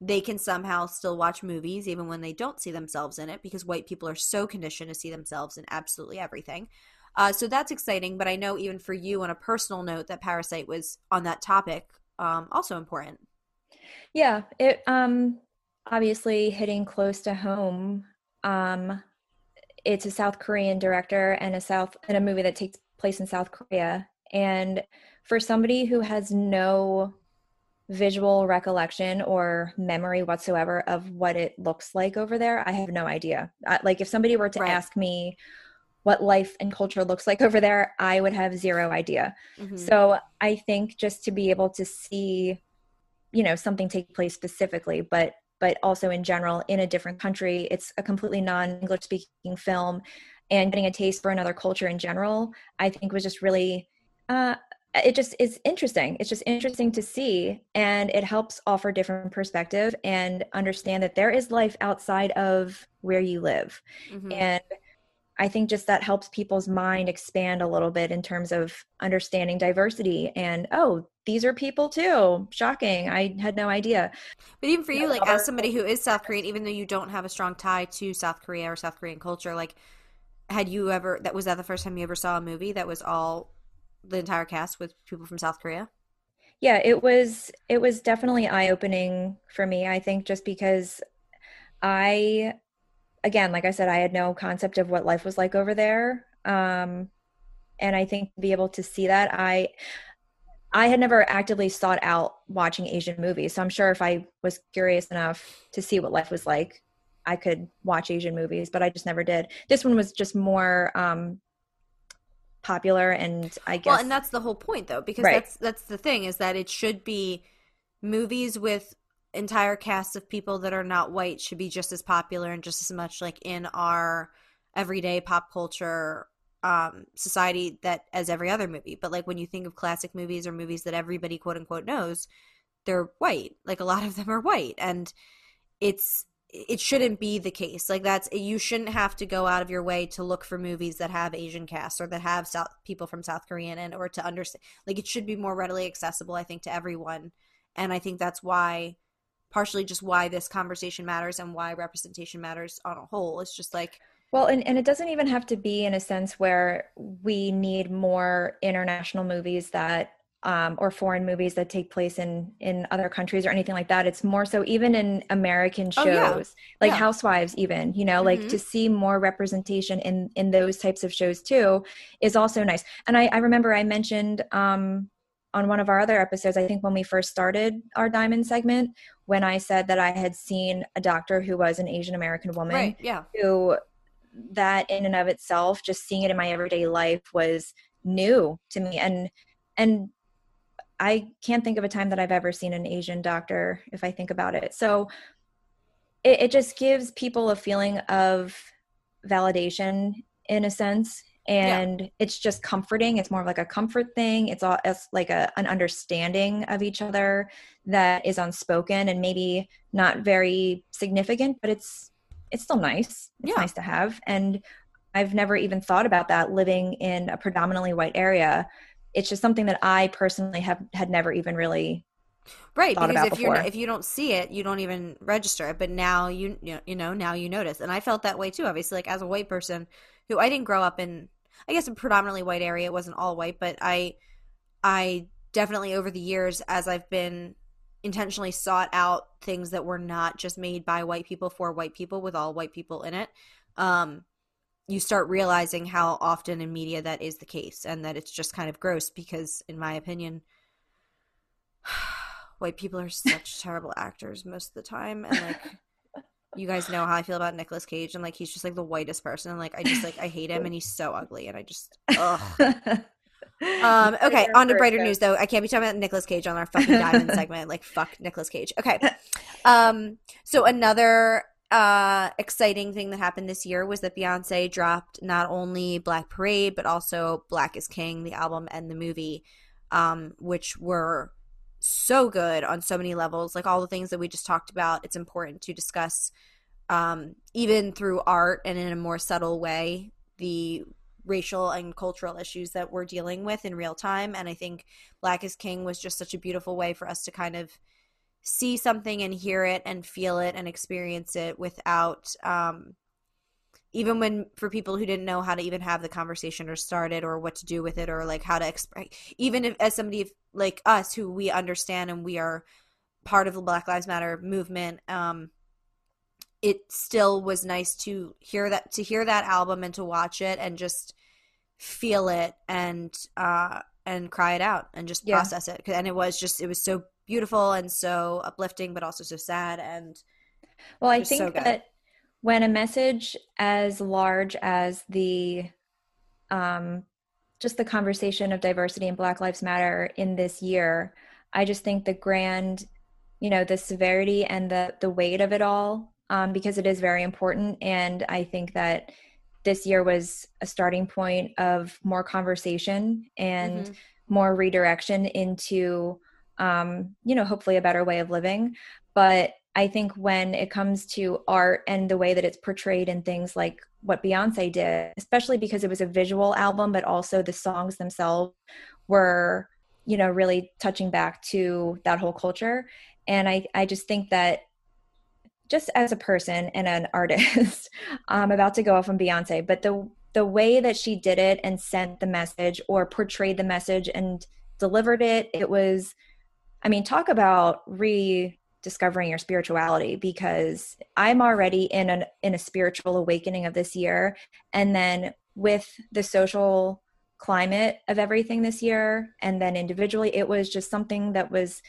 they can somehow still watch movies even when they don't see themselves in it because white people are so conditioned to see themselves in absolutely everything. Uh, so that's exciting, but I know even for you on a personal note that Parasite was on that topic um, also important. Yeah, it um obviously hitting close to home. Um it's a South Korean director and a South and a movie that takes place in South Korea. And for somebody who has no visual recollection or memory whatsoever of what it looks like over there, I have no idea. like if somebody were to right. ask me what life and culture looks like over there, I would have zero idea. Mm-hmm. So I think just to be able to see, you know, something take place specifically, but but also in general in a different country, it's a completely non-English speaking film, and getting a taste for another culture in general, I think was just really. Uh, it just is interesting. It's just interesting to see, and it helps offer different perspective and understand that there is life outside of where you live, mm-hmm. and I think just that helps people's mind expand a little bit in terms of understanding diversity and oh, these are people too. Shocking. I had no idea. But even for you, like as somebody who is South Korean, even though you don't have a strong tie to South Korea or South Korean culture, like had you ever that was that the first time you ever saw a movie that was all the entire cast with people from South Korea? Yeah, it was it was definitely eye opening for me. I think just because I again, like I said, I had no concept of what life was like over there. Um, and I think to be able to see that, I I had never actively sought out watching Asian movies. So I'm sure if I was curious enough to see what life was like, I could watch Asian movies, but I just never did. This one was just more um, popular, and I guess. Well, and that's the whole point, though, because right. that's that's the thing is that it should be movies with entire casts of people that are not white should be just as popular and just as much like in our everyday pop culture um society that as every other movie but like when you think of classic movies or movies that everybody quote unquote knows they're white like a lot of them are white and it's it shouldn't be the case like that's you shouldn't have to go out of your way to look for movies that have asian casts or that have south people from south korean and or to understand like it should be more readily accessible i think to everyone and i think that's why partially just why this conversation matters and why representation matters on a whole. It's just like well, and, and it doesn't even have to be in a sense where we need more international movies that um, or foreign movies that take place in in other countries or anything like that. It's more so even in American shows, oh, yeah. like yeah. Housewives, even you know, mm-hmm. like to see more representation in in those types of shows too is also nice. And I, I remember I mentioned um, on one of our other episodes, I think when we first started our diamond segment, when I said that I had seen a doctor who was an Asian American woman, right, yeah. who that in and of itself, just seeing it in my everyday life was new to me. And and I can't think of a time that I've ever seen an Asian doctor if I think about it. So it, it just gives people a feeling of validation in a sense and yeah. it's just comforting it's more of like a comfort thing it's all it's like a, an understanding of each other that is unspoken and maybe not very significant but it's it's still nice it's yeah. nice to have and i've never even thought about that living in a predominantly white area it's just something that i personally have had never even really right because if you if you don't see it you don't even register it but now you you know now you notice and i felt that way too obviously like as a white person who i didn't grow up in I guess a predominantly white area. It wasn't all white, but I I definitely over the years as I've been intentionally sought out things that were not just made by white people for white people with all white people in it. Um, you start realizing how often in media that is the case and that it's just kind of gross because in my opinion white people are such terrible actors most of the time and like you guys know how I feel about Nicolas Cage, and like he's just like the whitest person. And, like I just like I hate him, and he's so ugly, and I just ugh. um. Okay, on to brighter news though. I can't be talking about Nicolas Cage on our fucking diamond segment. Like fuck Nicolas Cage. Okay. Um. So another uh exciting thing that happened this year was that Beyonce dropped not only Black Parade but also Black is King, the album and the movie, um, which were so good on so many levels like all the things that we just talked about it's important to discuss um, even through art and in a more subtle way, the racial and cultural issues that we're dealing with in real time. And I think Black is King was just such a beautiful way for us to kind of see something and hear it and feel it and experience it without um, even when for people who didn't know how to even have the conversation or start it or what to do with it or like how to express even if as somebody like us who we understand and we are part of the black lives matter movement um it still was nice to hear that to hear that album and to watch it and just feel it and uh and cry it out and just yeah. process it and it was just it was so beautiful and so uplifting but also so sad and well i think so that when a message as large as the um, just the conversation of diversity and black lives matter in this year i just think the grand you know the severity and the the weight of it all um, because it is very important and i think that this year was a starting point of more conversation and mm-hmm. more redirection into um, you know hopefully a better way of living but I think when it comes to art and the way that it's portrayed in things like what Beyonce did, especially because it was a visual album, but also the songs themselves were, you know, really touching back to that whole culture. And I, I just think that just as a person and an artist, I'm about to go off on Beyonce, but the the way that she did it and sent the message or portrayed the message and delivered it, it was I mean, talk about rediscovering your spirituality because I'm already in an in a spiritual awakening of this year and then with the social climate of everything this year and then individually it was just something that was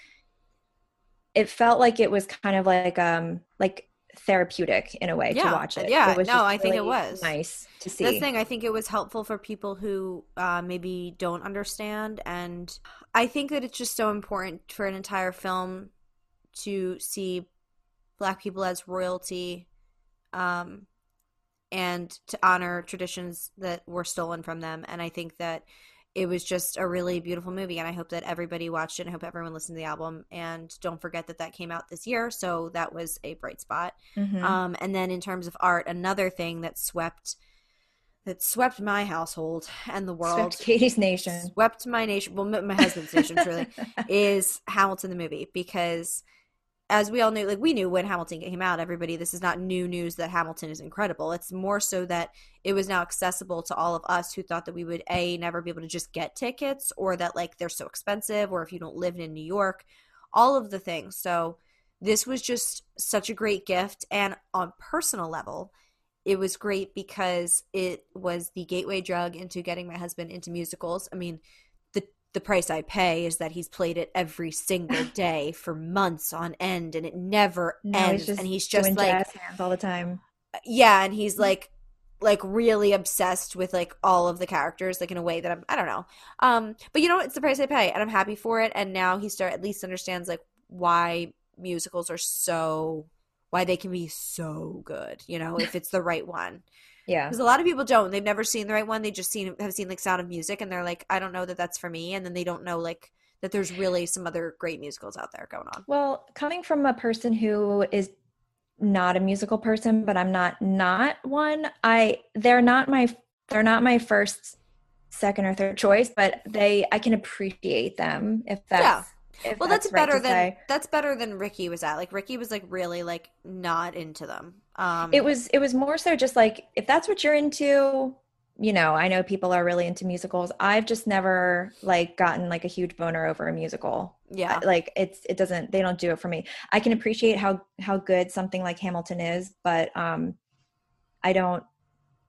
it felt like it was kind of like um like therapeutic in a way yeah, to watch it. Yeah, it was no, I think it was nice to see. The thing I think it was helpful for people who uh, maybe don't understand, and I think that it's just so important for an entire film to see black people as royalty um, and to honor traditions that were stolen from them. And I think that it was just a really beautiful movie. And I hope that everybody watched it. I hope everyone listened to the album. And don't forget that that came out this year. So that was a bright spot. Mm-hmm. Um, and then in terms of art, another thing that swept that swept my household and the world. Swept Katie's nation. Swept my nation. Well, my husband's nation, truly, is Hamilton the movie because as we all knew, like we knew when Hamilton came out, everybody, this is not new news that Hamilton is incredible. It's more so that it was now accessible to all of us who thought that we would a never be able to just get tickets, or that like they're so expensive, or if you don't live in New York, all of the things. So this was just such a great gift, and on personal level, it was great because it was the gateway drug into getting my husband into musicals. I mean, the the price I pay is that he's played it every single day for months on end, and it never no, ends. He's and he's just like all the time. Yeah, and he's like like really obsessed with like all of the characters like in a way that I'm I don't know. Um but you know it's the price I pay and I'm happy for it and now he start at least understands like why musicals are so why they can be so good, you know, if it's the right one. Yeah. Because a lot of people don't. They've never seen the right one. They just seen have seen like Sound of Music, and they're like, I don't know that that's for me. And then they don't know like that there's really some other great musicals out there going on. Well, coming from a person who is not a musical person, but I'm not not one. I they're not my they're not my first, second, or third choice, but they I can appreciate them if that's. Yeah. Well, that's, that's better than say. that's better than Ricky was at. Like Ricky was like really like not into them. Um, it was it was more so just like if that's what you're into, you know, I know people are really into musicals. I've just never like gotten like a huge boner over a musical. Yeah. Like it's it doesn't they don't do it for me. I can appreciate how how good something like Hamilton is, but um I don't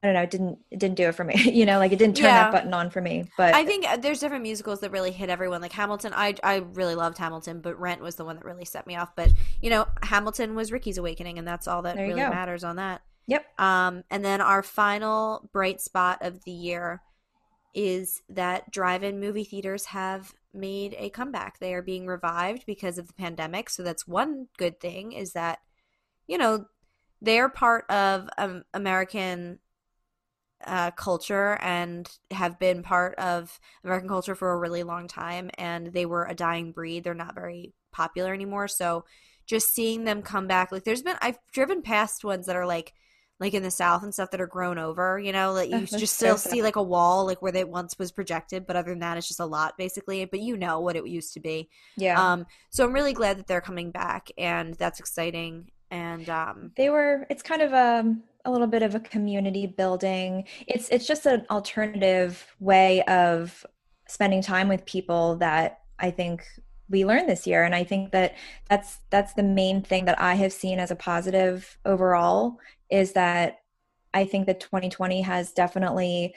I don't know, it didn't it didn't do it for me. you know, like it didn't turn yeah. that button on for me. But I think uh, there's different musicals that really hit everyone. Like Hamilton, I I really loved Hamilton, but Rent was the one that really set me off. But you know, Hamilton was Ricky's awakening, and that's all that really go. matters on that. Yep. Um, and then our final bright spot of the year is that drive-in movie theaters have made a comeback. They are being revived because of the pandemic. So that's one good thing. Is that you know they're part of um, American uh, culture and have been part of American culture for a really long time, and they were a dying breed. They're not very popular anymore. So, just seeing them come back. Like there's been I've driven past ones that are like like in the south and stuff that are grown over, you know, like you that's just so still see like a wall like where they once was projected, but other than that it's just a lot basically, but you know what it used to be. Yeah. Um so I'm really glad that they're coming back and that's exciting and um they were it's kind of a a little bit of a community building. It's it's just an alternative way of spending time with people that I think we learned this year and I think that that's that's the main thing that I have seen as a positive overall is that I think that 2020 has definitely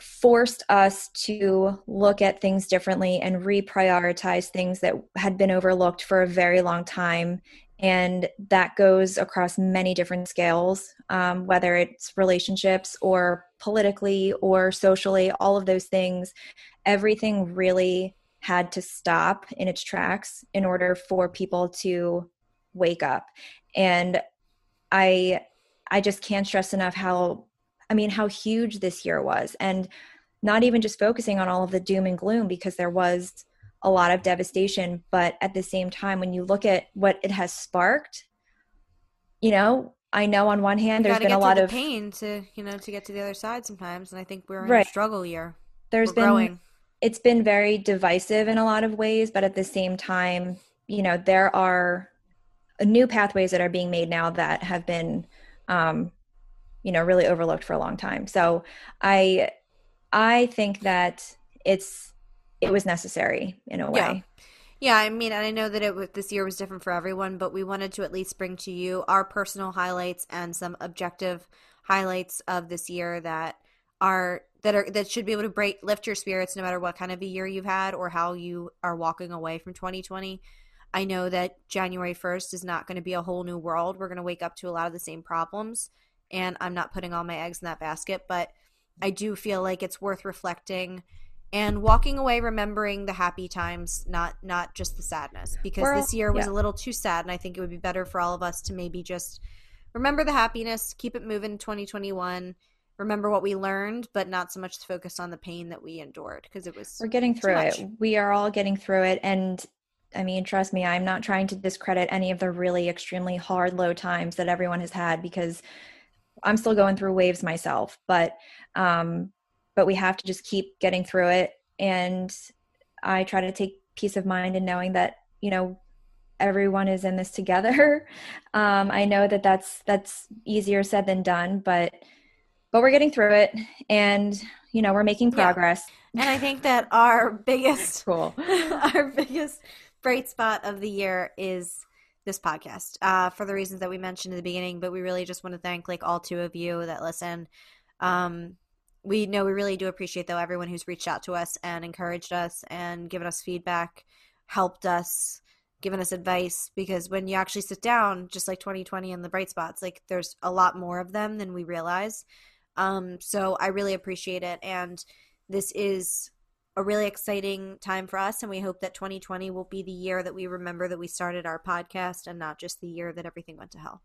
forced us to look at things differently and reprioritize things that had been overlooked for a very long time and that goes across many different scales um, whether it's relationships or politically or socially all of those things. Everything really had to stop in its tracks in order for people to wake up. And i i just can't stress enough how i mean how huge this year was. And not even just focusing on all of the doom and gloom because there was a lot of devastation but at the same time when you look at what it has sparked you know i know on one hand there's been a lot of pain to you know to get to the other side sometimes and I think we're in Right. a struggle year. there's we're been growing. it's been very divisive in a lot of ways but at the same time you know there are new pathways that are being made now that have been um you know really overlooked for a long time so i i think that it's it was necessary in a way Yeah. Yeah, I mean, and I know that it was, this year was different for everyone, but we wanted to at least bring to you our personal highlights and some objective highlights of this year that are that are that should be able to break lift your spirits no matter what kind of a year you've had or how you are walking away from 2020. I know that January 1st is not going to be a whole new world. We're going to wake up to a lot of the same problems, and I'm not putting all my eggs in that basket, but I do feel like it's worth reflecting and walking away remembering the happy times not not just the sadness because We're this year was yeah. a little too sad and i think it would be better for all of us to maybe just remember the happiness keep it moving 2021 remember what we learned but not so much focus on the pain that we endured because it was we're getting through it we are all getting through it and i mean trust me i'm not trying to discredit any of the really extremely hard low times that everyone has had because i'm still going through waves myself but um but we have to just keep getting through it. And i try to take peace of mind in knowing that you know everyone is in this together. Um i know that that's that's easier said than done but but we're getting through it. And you know we're making Yeah. progress. And i think that our biggest cool. our biggest bright spot of the year is this podcast uh, for the reasons that we mentioned in the beginning but we really just want to thank like all two of you that listen. Um, we know we really do appreciate though everyone who's reached out to us and encouraged us and given us feedback helped us given us advice because when you actually sit down just like 2020 and the bright spots like there's a lot more of them than we realize. Um, so i really appreciate it and this is a really exciting time for us and we hope that 2020 will be the year that we remember that we started our podcast and not just the year that everything went to hell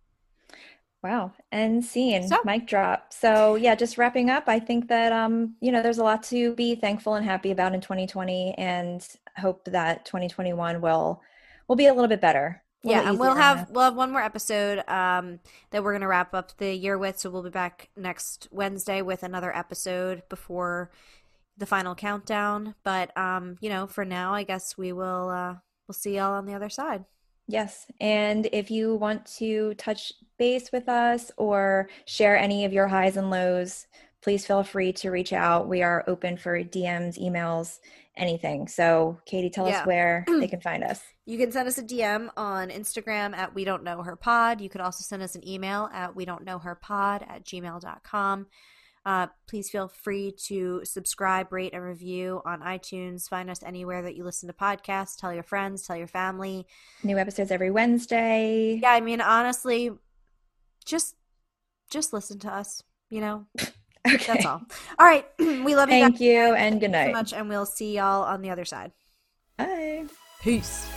Wow. And scene, So- mic drop. So yeah, just wrapping up, I think that um, you know, there's a lot to be thankful and happy about in 2020 and hope that 2021 will will be a little bit better. yeah and we'll have we'll have one more episode um, that we're going to wrap up the year with so we'll be back next wednesday with another episode before the final countdown but um, you know for now i guess we will uh, we'll see y'all on the other side Yes. And if you want to touch base with us or share any of your highs and lows, please feel free to reach out. We are open for DMs, emails, anything. So, Katie, tell Yeah. us where they can find us. You can send us a DM on Instagram at We Don't Know Her Pod. You could also send us an email at We Don't Know Her Pod at gmail.com. Uh, please feel free to subscribe, rate, and review on iTunes. Find us anywhere that you listen to podcasts. Tell your friends, tell your family. New episodes every Wednesday. Yeah, I mean, honestly, just just listen to us. You know, Okay. that's all. All right, we love you. Thank guys. you and good Thank you night. so much, and we'll see y'all on the other side. Bye. Peace.